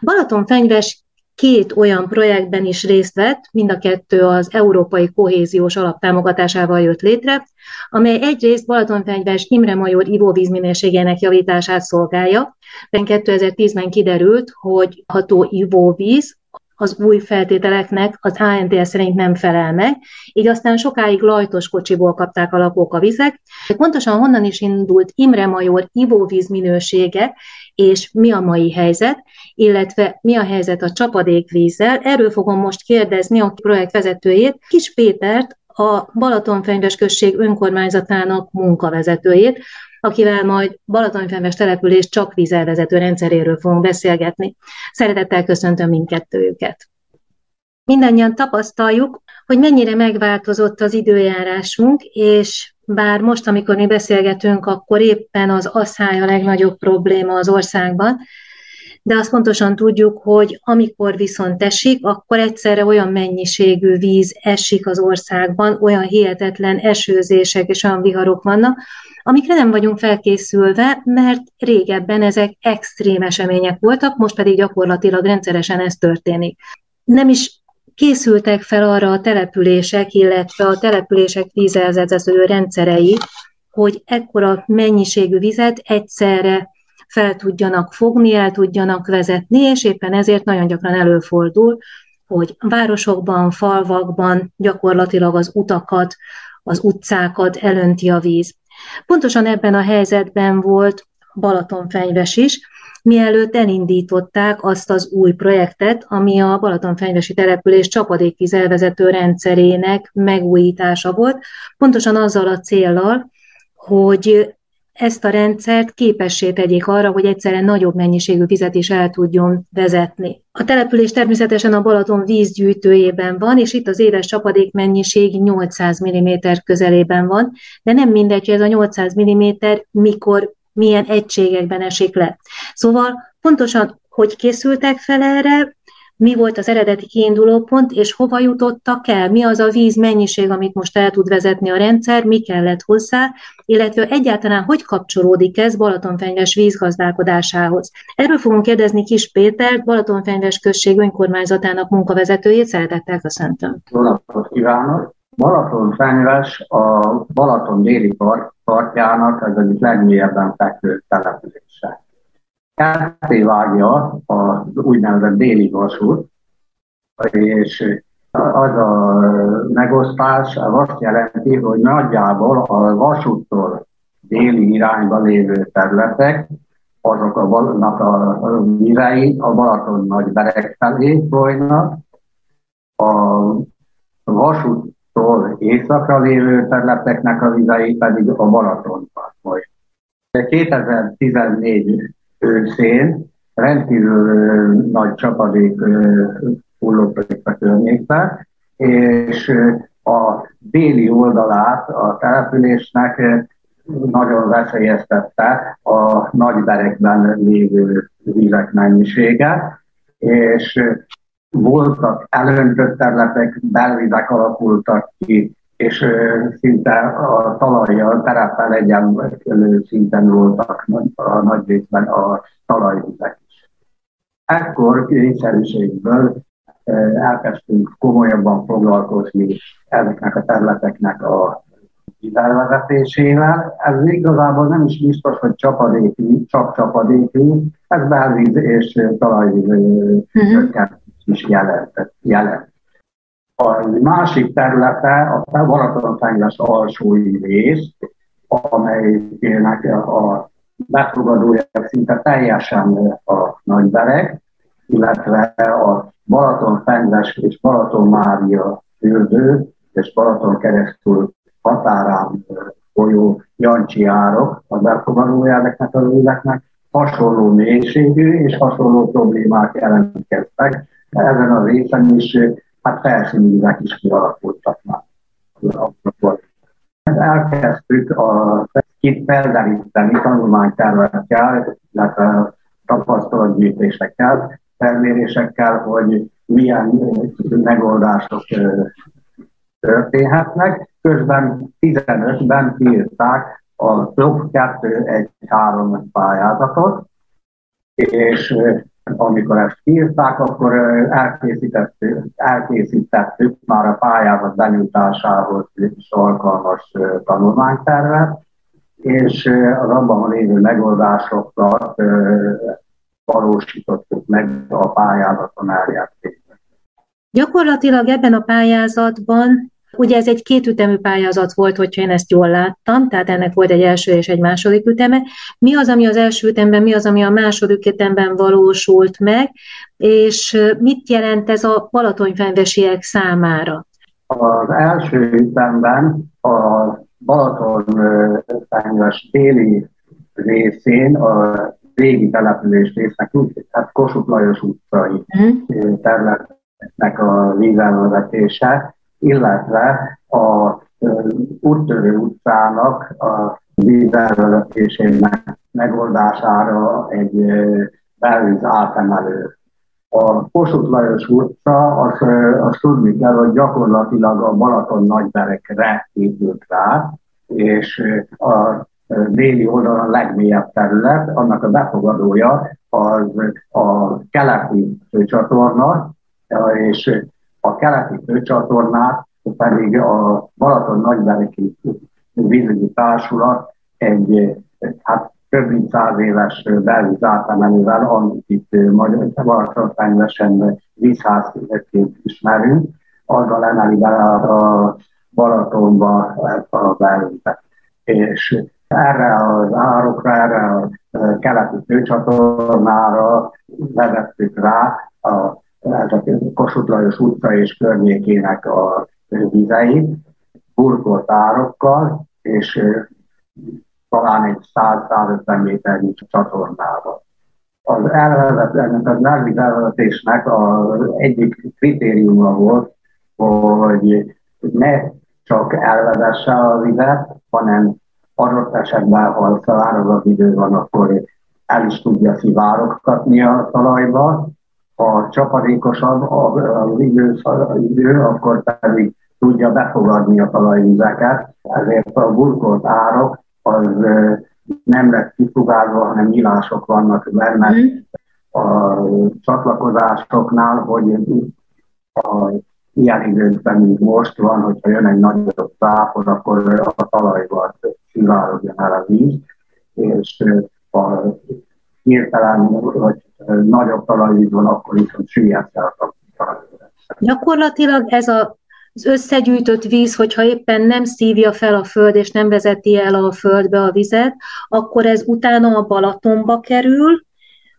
Balatonfenyves két olyan projektben is részt vett, mind a kettő az Európai Kohéziós Alap támogatásával jött létre, amely egyrészt Balatonfenyves Imre Major ivóvíz minőségének javítását szolgálja. 2010-ben kiderült, hogy ható ivóvíz az új feltételeknek az ANTS szerint nem felel meg, így aztán sokáig lajtos kocsiból kapták a lakók a vizek. Pontosan honnan is indult Imre Major ivóvíz minősége, és mi a mai helyzet, illetve mi a helyzet a csapadékvízzel. Erről fogom most kérdezni a projekt vezetőjét, Kis Pétert, a Balatonfenyves község önkormányzatának munkavezetőjét, akivel majd Balatonfenyves település csak vízelvezető rendszeréről fogunk beszélgetni. Szeretettel köszöntöm mindkettőjüket. Mindannyian tapasztaljuk, hogy mennyire megváltozott az időjárásunk, és bár most, amikor mi beszélgetünk, akkor éppen az asszály a legnagyobb probléma az országban, de azt pontosan tudjuk, hogy amikor viszont esik, akkor egyszerre olyan mennyiségű víz esik az országban, olyan hihetetlen esőzések és olyan viharok vannak, amikre nem vagyunk felkészülve, mert régebben ezek extrém események voltak, most pedig gyakorlatilag rendszeresen ez történik. Nem is készültek fel arra a települések, illetve a települések vízelzetező rendszerei, hogy ekkora mennyiségű vizet egyszerre fel tudjanak fogni, el tudjanak vezetni, és éppen ezért nagyon gyakran előfordul, hogy városokban, falvakban gyakorlatilag az utakat, az utcákat elönti a víz. Pontosan ebben a helyzetben volt Balatonfenyves is, mielőtt elindították azt az új projektet, ami a Balatonfenyvesi település csapadékvíz rendszerének megújítása volt, pontosan azzal a céllal, hogy ezt a rendszert képessé tegyék arra, hogy egyszerre nagyobb mennyiségű vizet is el tudjon vezetni. A település természetesen a Balaton vízgyűjtőjében van, és itt az éves csapadék mennyiség 800 mm közelében van, de nem mindegy, hogy ez a 800 mm mikor, milyen egységekben esik le. Szóval pontosan, hogy készültek fel erre, mi volt az eredeti kiinduló pont, és hova jutottak el, mi az a víz mennyiség, amit most el tud vezetni a rendszer, mi kellett hozzá, illetve egyáltalán hogy kapcsolódik ez Balatonfenyves vízgazdálkodásához. Erről fogunk kérdezni Kis Pétert, Balatonfenyves község önkormányzatának munkavezetőjét, szeretettel köszöntöm. Jó napot kívánok! Balatonfenyves a Balaton déli partjának az egyik legmélyebben fekvő települése. Ketté vágja az úgynevezett déli vasút, és az a megosztás azt jelenti, hogy nagyjából a vasúttól déli irányba lévő területek, azok a, vannak a vizei a Balaton nagy berek felé folynak, a vasúttól északra lévő területeknek a vizei pedig a Balatonban folynak. 2014 őszén rendkívül nagy csapadék hullott a környékbe, és a déli oldalát a településnek nagyon veszélyeztette a nagyberekben lévő vizek mennyisége, és voltak elöntött területek, belvizek alakultak ki, és szinte a talajjal, tereppel egyenlő szinten voltak a nagy részben a talajvizek is. Ekkor kényszerűségből elkezdtünk komolyabban foglalkozni ezeknek a területeknek a hitelvezetésével. Ez igazából nem is biztos, hogy csapadéki, csak csapadéki, ez belvíz és talajvíz uh-huh. Is jelent. jelent. A másik területe a Balatonfenyves alsói rész, amelynek a befogadója szinte teljesen a nagyberek, illetve a Balatonfenyves és Balaton-Mária fürdő és Balaton keresztül határán folyó Jancsi árok a befogadója ezeknek az éveknek, hasonló mélységű és hasonló problémák jelentkeztek. Ezen a részen is hát felszínűvek is kialakultak már. Elkezdtük a itt felderíteni tanulmánytervekkel, illetve tapasztalatgyűjtésekkel, felmérésekkel, hogy milyen megoldások történhetnek. Közben 15-ben kiírták a TOP 2-1-3 pályázatot, és amikor ezt írták, akkor elkészítettük, elkészítettük már a pályázat benyújtásához is alkalmas tanulmánytervet, és az abban lévő megoldásokat valósítottuk meg a pályázaton eljártésben. Gyakorlatilag ebben a pályázatban Ugye ez egy kétütemű pályázat volt, hogyha én ezt jól láttam, tehát ennek volt egy első és egy második üteme. Mi az, ami az első ütemben, mi az, ami a második ütemben valósult meg, és mit jelent ez a balatonyfenvesiek számára? Az első ütemben a Balatonfenyves déli részén a régi település résznek, tehát Kossuth Lajos utcai uh-huh. területnek a vízelvezetése, illetve a úttörő utcának a vízelvezetésének megoldására egy belvíz átemelő. A Kossuth Lajos utca, az, azt tudni kell, hogy gyakorlatilag a Balaton nagyberekre épült rá, és a déli oldalon a legmélyebb terület, annak a befogadója az a keleti főcsatorna, és a keleti főcsatornát pedig a Balaton Nagybereki vízügyi társulat egy hát több mint száz éves belvíz átemelővel, amit itt Balatonfenyvesen vízházként ismerünk, azzal emeli bele a Balatonba ezt a belvizet. És erre az árokra, erre a keleti főcsatornára vezettük rá a a Kossuth Lajos utca és környékének a vizeit, burkolt árokkal, és talán egy 100-150 méternyi csatornával. Az elvezet, ennek az elvezetésnek az egyik kritériuma volt, hogy ne csak elvezesse a vizet, hanem adott esetben, ha száraz idő van, akkor el is tudja szivárogtatni a talajba, ha csapadékosabb az idő, akkor pedig tudja befogadni a talajvizeket, ezért a burkolt árok az nem lett kifugázva, hanem nyilások vannak benne mm. a csatlakozásoknál, hogy a ilyen időkben, mint most van, hogyha jön egy nagyobb zápor, akkor a talajba szivárogjon el a víz, és a hirtelen, hogy nagyobb talajvíz van, akkor viszont süllyed kell a Gyakorlatilag ez a az összegyűjtött víz, hogyha éppen nem szívja fel a föld, és nem vezeti el a földbe a vizet, akkor ez utána a Balatonba kerül,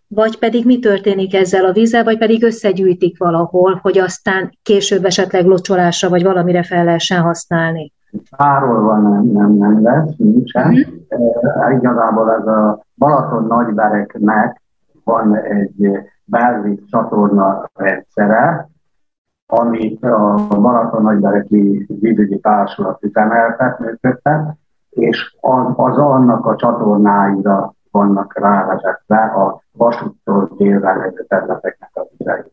vagy pedig mi történik ezzel a vízzel, vagy pedig összegyűjtik valahol, hogy aztán később esetleg locsolásra, vagy valamire fel lehessen használni. van nem, nem, nem lesz, nincsen. Mm-hmm. E, igazából ez a Balaton nagybereknek van egy belvíz csatorna rendszere, amit a Balaton Nagybereki Vízügyi Társulat üzemeltet, működtet, és az annak a csatornáira vannak rávezetve a vasúttól délre levő területeknek a vizei.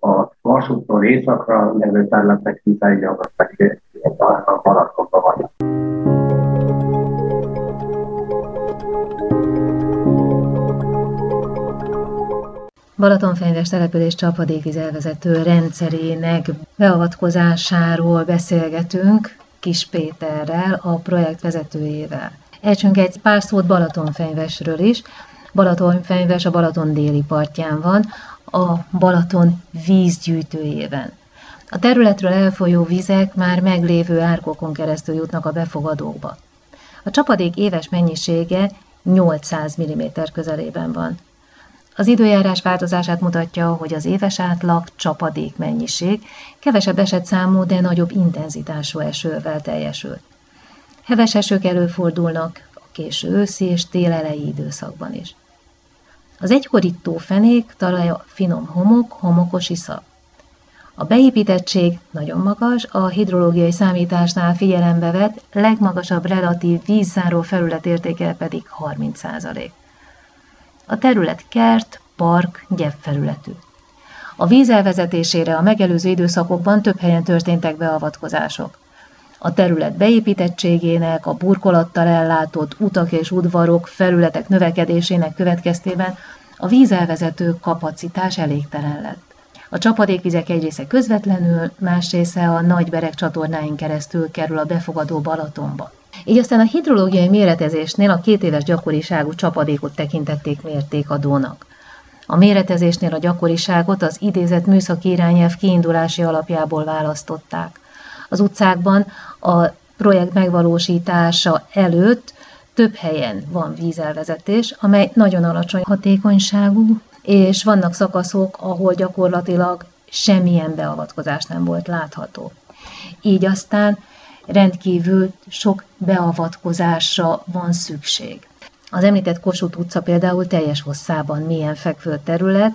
A vasúttól északra levő területek vizei, azok pedig a Balatonban vannak. Balatonfenyves település csapadékvizelvezető rendszerének beavatkozásáról beszélgetünk Kis Péterrel, a projekt vezetőjével. Ejtsünk egy pár szót Balatonfenyvesről is. Balatonfenyves a Balaton déli partján van, a Balaton vízgyűjtőjében. A területről elfolyó vizek már meglévő árkokon keresztül jutnak a befogadókba. A csapadék éves mennyisége 800 mm közelében van. Az időjárás változását mutatja, hogy az éves átlag csapadék mennyiség kevesebb esetszámú, de nagyobb intenzitású esővel teljesül. Heves esők előfordulnak a késő őszi és télelei időszakban is. Az egykori tófenék talaja finom homok, homokos iszap. A beépítettség nagyon magas, a hidrológiai számításnál figyelembe vett legmagasabb relatív vízzáró felületértéke pedig 30%. A terület kert, park, gyepfelületű. A víz elvezetésére a megelőző időszakokban több helyen történtek beavatkozások. A terület beépítettségének, a burkolattal ellátott utak és udvarok, felületek növekedésének következtében a vízelvezető kapacitás elégtelen lett. A csapadékvizek egy része közvetlenül, más része a nagyberek csatornáin keresztül kerül a befogadó Balatonba. Így aztán a hidrológiai méretezésnél a két éves gyakoriságú csapadékot tekintették mértékadónak. A méretezésnél a gyakoriságot az idézett műszaki irányelv kiindulási alapjából választották. Az utcákban a projekt megvalósítása előtt több helyen van vízelvezetés, amely nagyon alacsony hatékonyságú, és vannak szakaszok, ahol gyakorlatilag semmilyen beavatkozás nem volt látható. Így aztán rendkívül sok beavatkozásra van szükség. Az említett Kossuth utca például teljes hosszában milyen fekvő terület,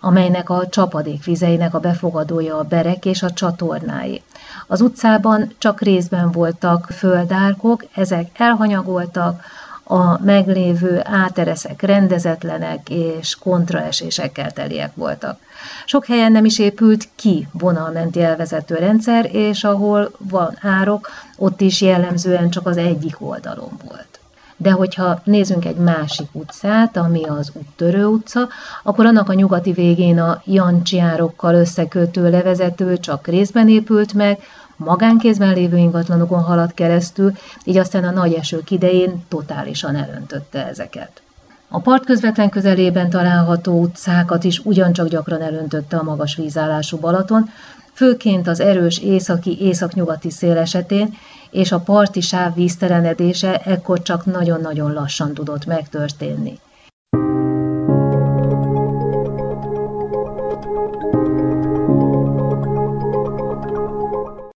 amelynek a csapadék vizeinek a befogadója a berek és a csatornái. Az utcában csak részben voltak földárkok, ezek elhanyagoltak, a meglévő átereszek rendezetlenek és kontraesésekkel teliek voltak. Sok helyen nem is épült ki vonalmenti elvezető rendszer, és ahol van árok, ott is jellemzően csak az egyik oldalon volt. De hogyha nézzünk egy másik utcát, ami az Úttörő utca, akkor annak a nyugati végén a Jancsi árokkal összekötő levezető csak részben épült meg, magánkézben lévő ingatlanokon haladt keresztül, így aztán a nagy esők idején totálisan elöntötte ezeket. A part közvetlen közelében található utcákat is ugyancsak gyakran elöntötte a magas vízállású Balaton, főként az erős északi-északnyugati szél esetén, és a parti sáv víztelenedése ekkor csak nagyon-nagyon lassan tudott megtörténni.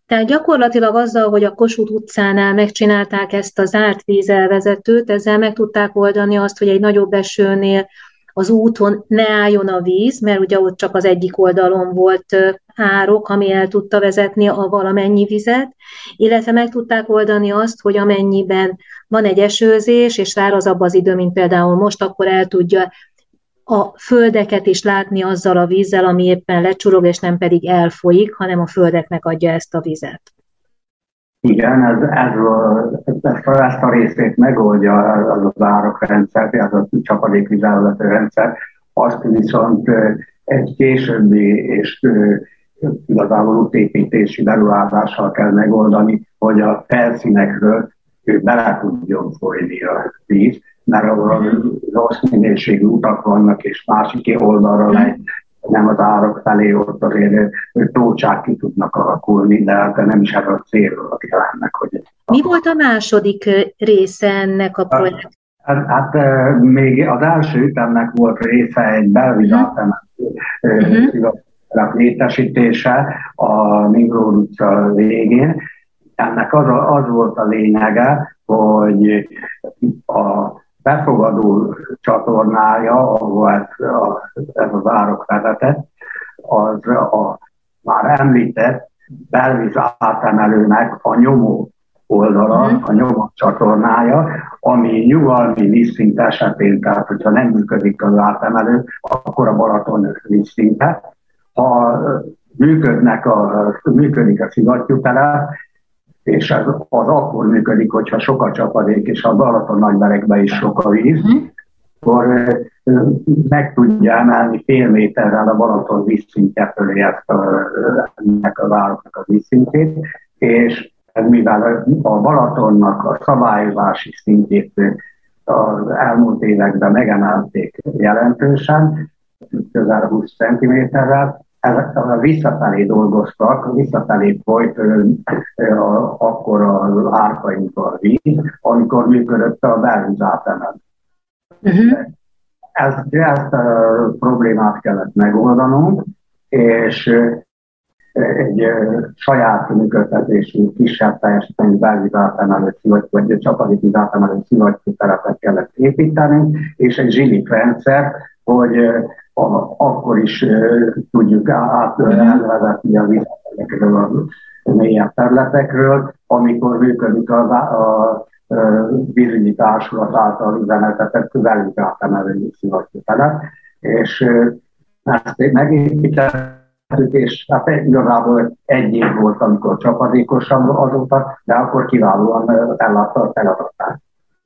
Tehát gyakorlatilag azzal, hogy a Kossuth utcánál megcsinálták ezt a zárt vízelvezetőt, ezzel meg tudták oldani azt, hogy egy nagyobb esőnél az úton ne álljon a víz, mert ugye ott csak az egyik oldalon volt árok, ami el tudta vezetni a valamennyi vizet, illetve meg tudták oldani azt, hogy amennyiben van egy esőzés, és szárazabb az idő, mint például most, akkor el tudja a földeket is látni azzal a vízzel, ami éppen lecsurog, és nem pedig elfolyik, hanem a földeknek adja ezt a vizet. Igen, ez, ez a, ezt, a, ezt a részét megoldja az az árokrendszer, ez a csapadékvizelhető rendszer, azt viszont egy későbbi és igazából útépítési beruházással kell megoldani, hogy a felszínekről bele tudjon folyni a víz, mert ahol mhm. rossz minőségű utak vannak, és másik oldalra megy, nem az árok felé, ott azért tócsák ki tudnak alakulni, de hát nem is ez a cél jelennek. Hogy Mi volt a második része ennek a hát, projekt? Hát, hát még az első ütemnek volt része egy belvilágtemet uh-huh. uh-huh. létesítése a Migró utca végén. Ennek az, a, az volt a lényege, hogy a befogadó csatornája, ahol ez, a, ez az árok vezetett, az a már említett belvíz átemelőnek a nyomó oldala, mm. a nyomó csatornája, ami nyugalmi vízszint esetén, tehát hogyha nem működik az átemelő, akkor a Balaton vízszinte. Ha működnek a, működik a szivattyútelep, és ez az akkor működik, hogyha sok a csapadék, és a Balaton nagyberekben is sok a víz, mm. akkor meg tudja emelni fél méterrel a Balaton vízszintje fölé ezt a, ennek a vároknak a vízszintjét, és mivel a Balatonnak a szabályozási szintjét az elmúlt években megemelték jelentősen, közel 20 cm-rel, visszafelé dolgoztak, visszafelé folyt akkor az árkainkban víz, amikor működött a belvíz átemel. Uh-huh. Ezt, ezt a problémát kellett megoldanunk, és egy saját működtetésű, kisebb teljesítményű belvízátemelő szivattyú, vagy csapadékvízátemelő szivattyú terepet kellett építeni, és egy zsilik rendszer, hogy akkor is tudjuk át elvezetni a vízterekről, a mélyebb területekről, amikor működik az, a, vízügyi társulat által üzemeltetett belvízátemelő szivattyú telep, és ezt megépítettük, és hát igazából egy év volt, amikor csapadékosan azóta, de akkor kiválóan ellátta a feladatát.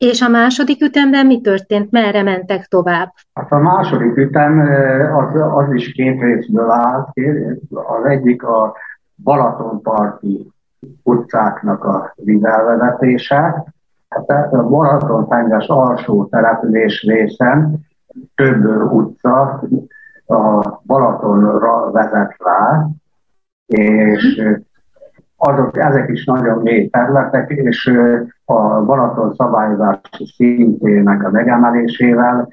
És a második ütemben mi történt? Merre mentek tovább? Hát a második ütem az, az is két részből állt. Az egyik a Balatonparti utcáknak a vizelvezetése. Hát a Balaton-tenges alsó település részen több utca a Balatonra vezet rá, és azok, ezek is nagyon mély területek, és a Balaton szabályozási szintének a megemelésével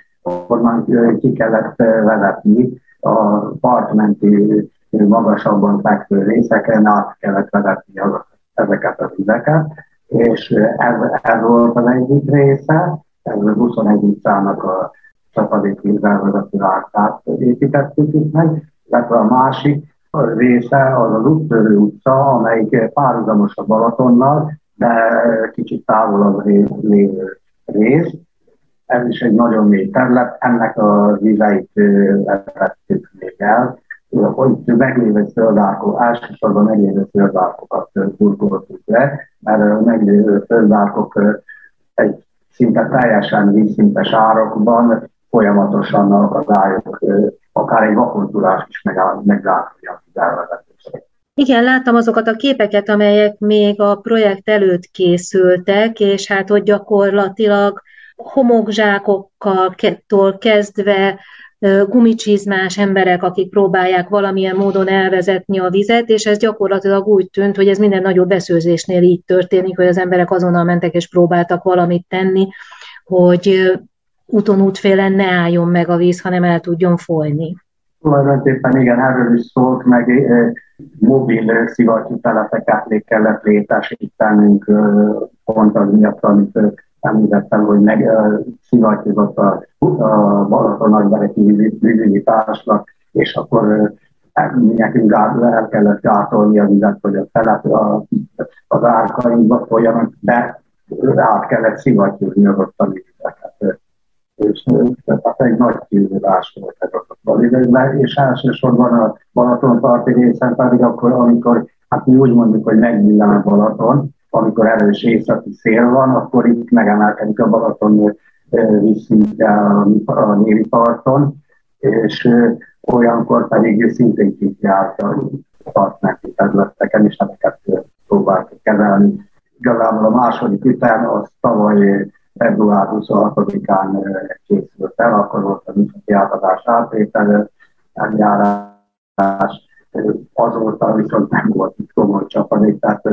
onnan ki kellett vezetni a partmenti magasabban fekvő részeken, át kellett vezetni az, ezeket a vizeket, és ez, ez volt az egyik része, ez a 21 utcának a csapadékvízzel vezető ártát építettük itt meg, illetve a másik része az az úttörő utca, amelyik párhuzamos a Balatonnal, de kicsit távolabb lévő rész. Ez is egy nagyon mély terület, ennek a vizeit vettük még el, hogy meglévő földárkok, elsősorban meglévő földárkokat burkoltuk le, mert a meglévő földárkok egy szinte teljesen vízszintes árokban folyamatosan akadályok, akár egy vakontulás is megállítja az elvezetését. Igen, láttam azokat a képeket, amelyek még a projekt előtt készültek, és hát ott gyakorlatilag homokzsákokkal kezdve gumicsizmás emberek, akik próbálják valamilyen módon elvezetni a vizet, és ez gyakorlatilag úgy tűnt, hogy ez minden nagyobb beszőzésnél így történik, hogy az emberek azonnal mentek és próbáltak valamit tenni, hogy úton útfélen ne álljon meg a víz, hanem el tudjon folyni. Tulajdonképpen igen, erről is szólt, meg eh, mobil szivattyú telepeket kellett létesítenünk eh, pont az miatt, amit eh, említettem, hogy meg eh, a, a Balaton nagybereki vízügyi társnak, és akkor nekünk el kellett gátolni a vizet, hogy a telep a, az árkainkba folyanak, de át kellett szivattyúzni az ottani és tehát egy nagy kihívás volt ez a időkben, és elsősorban a Balaton parti részen pedig akkor, amikor, hát mi úgy mondjuk, hogy megnyilván a Balaton, amikor erős északi szél van, akkor itt megemelkedik a Balaton vízszintje a, a parton, és olyankor pedig szintén kijárt a partnerki területeken, és ezeket próbáltuk kezelni. Igazából a második ütem az tavaly február 26-án készült el, akkor volt a műszaki átadás átvétel, eljárás, azóta viszont nem volt itt komoly csapadék, tehát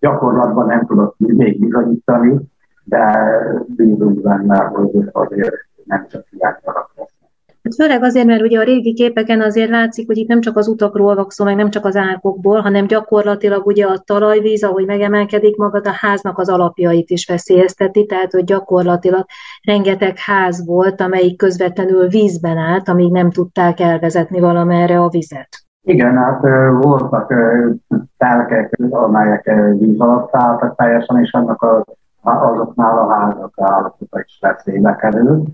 gyakorlatban nem tudott még bizonyítani, de bízunk benne, hogy azért nem csak ilyen lesz. Hát főleg azért, mert ugye a régi képeken azért látszik, hogy itt nem csak az utakról van szó, meg nem csak az árkokból, hanem gyakorlatilag ugye a talajvíz, ahogy megemelkedik magad, a háznak az alapjait is veszélyezteti, tehát hogy gyakorlatilag rengeteg ház volt, amelyik közvetlenül vízben állt, amíg nem tudták elvezetni valamerre a vizet. Igen, hát voltak telkek, amelyek víz alatt álltak teljesen, és annak a, azoknál a házak állapota is veszélybe került,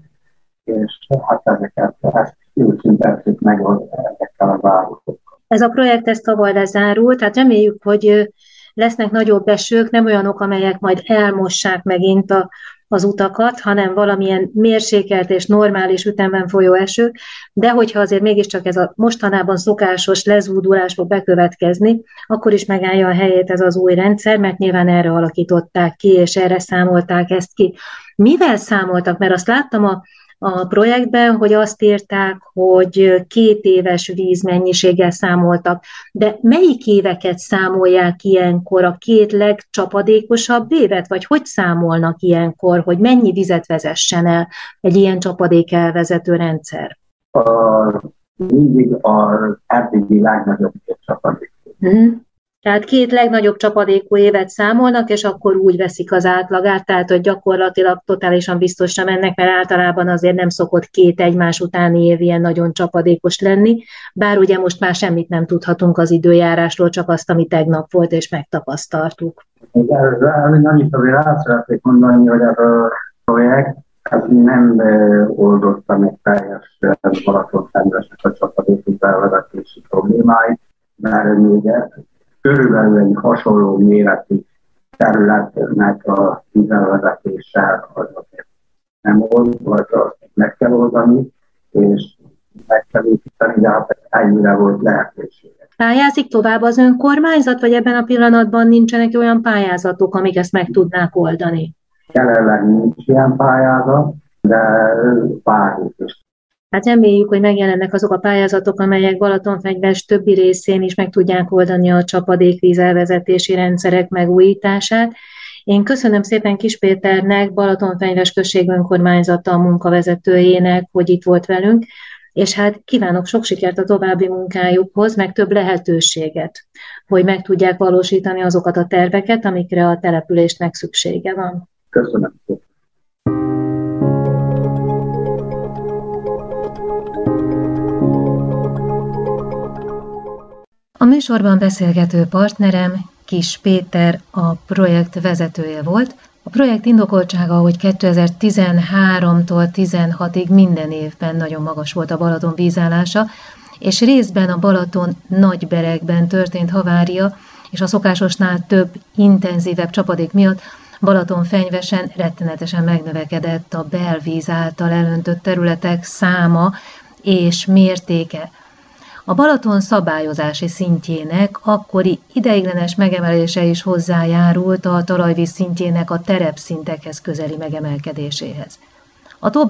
és hát ezeket, ezt őszintettük meg ezekkel a városokkal. Ez a projekt ez tavaly lezárult, tehát reméljük, hogy lesznek nagyobb esők, nem olyanok, amelyek majd elmossák megint a, az utakat, hanem valamilyen mérsékelt és normális ütemben folyó eső, de hogyha azért mégiscsak ez a mostanában szokásos lezúdulás fog bekövetkezni, akkor is megállja a helyét ez az új rendszer, mert nyilván erre alakították ki, és erre számolták ezt ki. Mivel számoltak? Mert azt láttam a a projektben, hogy azt írták, hogy két éves vízmennyiséggel számoltak, de melyik éveket számolják ilyenkor, a két legcsapadékosabb évet, vagy hogy számolnak ilyenkor, hogy mennyi vizet vezessen el egy ilyen csapadék elvezető rendszer? A, mindig az eddigi legnagyobb csapadék. Hmm. Tehát két legnagyobb csapadékú évet számolnak, és akkor úgy veszik az átlagát, tehát hogy gyakorlatilag totálisan biztosra mennek, mert általában azért nem szokott két egymás utáni év ilyen nagyon csapadékos lenni, bár ugye most már semmit nem tudhatunk az időjárásról, csak azt, ami tegnap volt, és megtapasztaltuk. Annyit azért rá szeretnék mondani, hogy ez a projekt ez nem oldotta meg teljes Balaton a csapadékú felvezetési problémáit, mert még körülbelül egy hasonló méretű területnek a vízelvezetése az azért nem old, vagy azt meg kell oldani, és meg kell építeni, de hát ennyire volt lehetőség. Pályázik tovább az önkormányzat, vagy ebben a pillanatban nincsenek olyan pályázatok, amik ezt meg tudnák oldani? Jelenleg nincs ilyen pályázat, de várjuk is Hát reméljük, hogy megjelennek azok a pályázatok, amelyek Balatonfegyves többi részén is meg tudják oldani a csapadékvíz elvezetési rendszerek megújítását. Én köszönöm szépen Kis Péternek, Balatonfegyves község önkormányzata munkavezetőjének, hogy itt volt velünk, és hát kívánok sok sikert a további munkájukhoz, meg több lehetőséget, hogy meg tudják valósítani azokat a terveket, amikre a településnek szüksége van. Köszönöm. Műsorban beszélgető partnerem Kis Péter, a projekt vezetője volt. A projekt indokoltsága, hogy 2013-tól 16-ig minden évben nagyon magas volt a Balaton vízállása, és részben a Balaton nagyberekben történt havária, és a szokásosnál több, intenzívebb csapadék miatt Balaton fenyvesen rettenetesen megnövekedett a belvíz által elöntött területek száma és mértéke. A Balaton szabályozási szintjének akkori ideiglenes megemelése is hozzájárult a talajvíz szintjének a terepszintekhez közeli megemelkedéséhez. A tó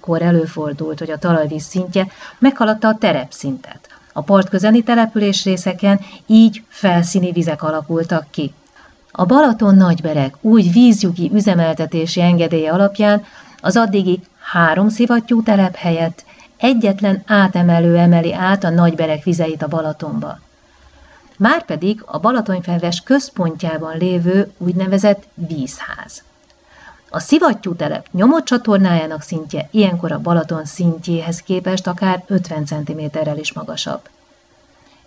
kor előfordult, hogy a talajvíz szintje meghaladta a terepszintet. A partközeli településrészeken így felszíni vizek alakultak ki. A Balaton nagyberek új vízjugi üzemeltetési engedélye alapján az addigi három szivattyú telep helyett egyetlen átemelő emeli át a nagyberek vizeit a Balatonba. Márpedig a Balatonyfelves központjában lévő úgynevezett vízház. A szivattyútelep nyomott csatornájának szintje ilyenkor a Balaton szintjéhez képest akár 50 cm-rel is magasabb.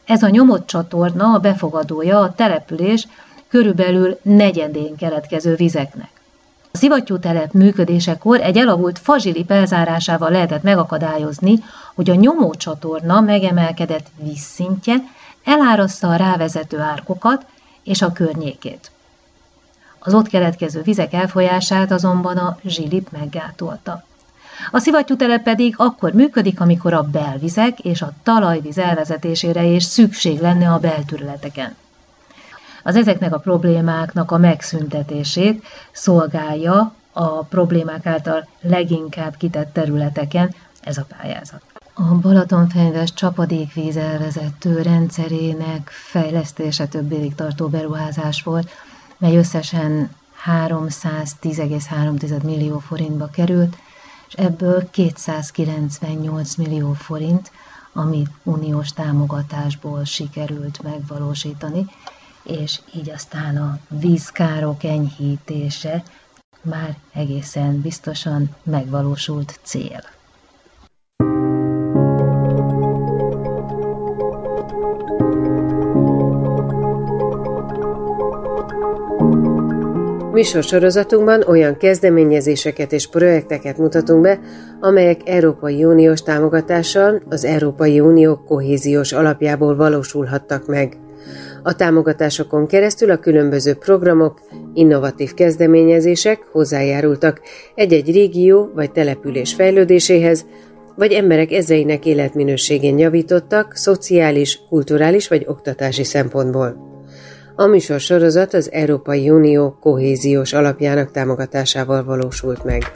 Ez a nyomott csatorna a befogadója a település körülbelül negyedén keletkező vizeknek. A szivattyútelep működésekor egy elavult fazsili elzárásával lehetett megakadályozni, hogy a nyomócsatorna megemelkedett vízszintje elárassza a rávezető árkokat és a környékét. Az ott keletkező vizek elfolyását azonban a zsilip meggátolta. A szivattyútelep pedig akkor működik, amikor a belvizek és a talajvíz elvezetésére is szükség lenne a belterületeken az ezeknek a problémáknak a megszüntetését szolgálja a problémák által leginkább kitett területeken ez a pályázat. A Balatonfenyves csapadékvíz rendszerének fejlesztése több évig tartó beruházás volt, mely összesen 310,3 millió forintba került, és ebből 298 millió forint, amit uniós támogatásból sikerült megvalósítani, és így aztán a vízkárok enyhítése már egészen biztosan megvalósult cél. Műsorsorozatunkban olyan kezdeményezéseket és projekteket mutatunk be, amelyek Európai Uniós támogatással az Európai Unió kohéziós alapjából valósulhattak meg. A támogatásokon keresztül a különböző programok, innovatív kezdeményezések hozzájárultak egy-egy régió vagy település fejlődéséhez, vagy emberek ezeinek életminőségén javítottak szociális, kulturális vagy oktatási szempontból. A műsor sorozat az Európai Unió kohéziós alapjának támogatásával valósult meg.